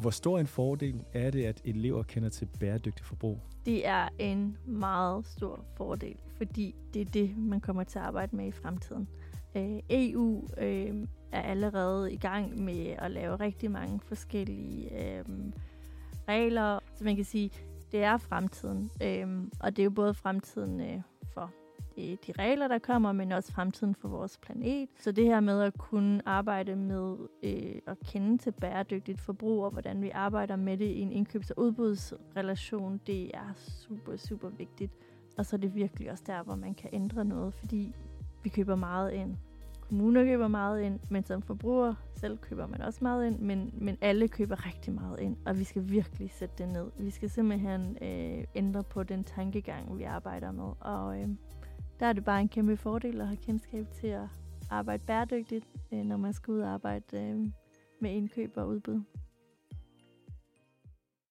Hvor stor en fordel er det, at elever kender til bæredygtig forbrug? Det er en meget stor fordel, fordi det er det, man kommer til at arbejde med i fremtiden. Øh, EU øh, er allerede i gang med at lave rigtig mange forskellige øh, regler, så man kan sige, det er fremtiden. Øh, og det er jo både fremtiden øh, for de regler, der kommer, men også fremtiden for vores planet. Så det her med at kunne arbejde med øh, at kende til bæredygtigt forbrug, og hvordan vi arbejder med det i en indkøbs- og udbudsrelation, det er super, super vigtigt. Og så er det virkelig også der, hvor man kan ændre noget, fordi vi køber meget ind. Kommuner køber meget ind, men som forbruger selv køber man også meget ind, men, men alle køber rigtig meget ind, og vi skal virkelig sætte det ned. Vi skal simpelthen øh, ændre på den tankegang, vi arbejder med, og øh, der er det bare en kæmpe fordel at have kendskab til at arbejde bæredygtigt, øh, når man skal ud og arbejde øh, med indkøb og udbud.